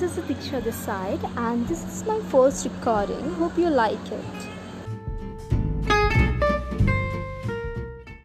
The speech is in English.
this is Diksha this side and this is my first recording. Hope you like it.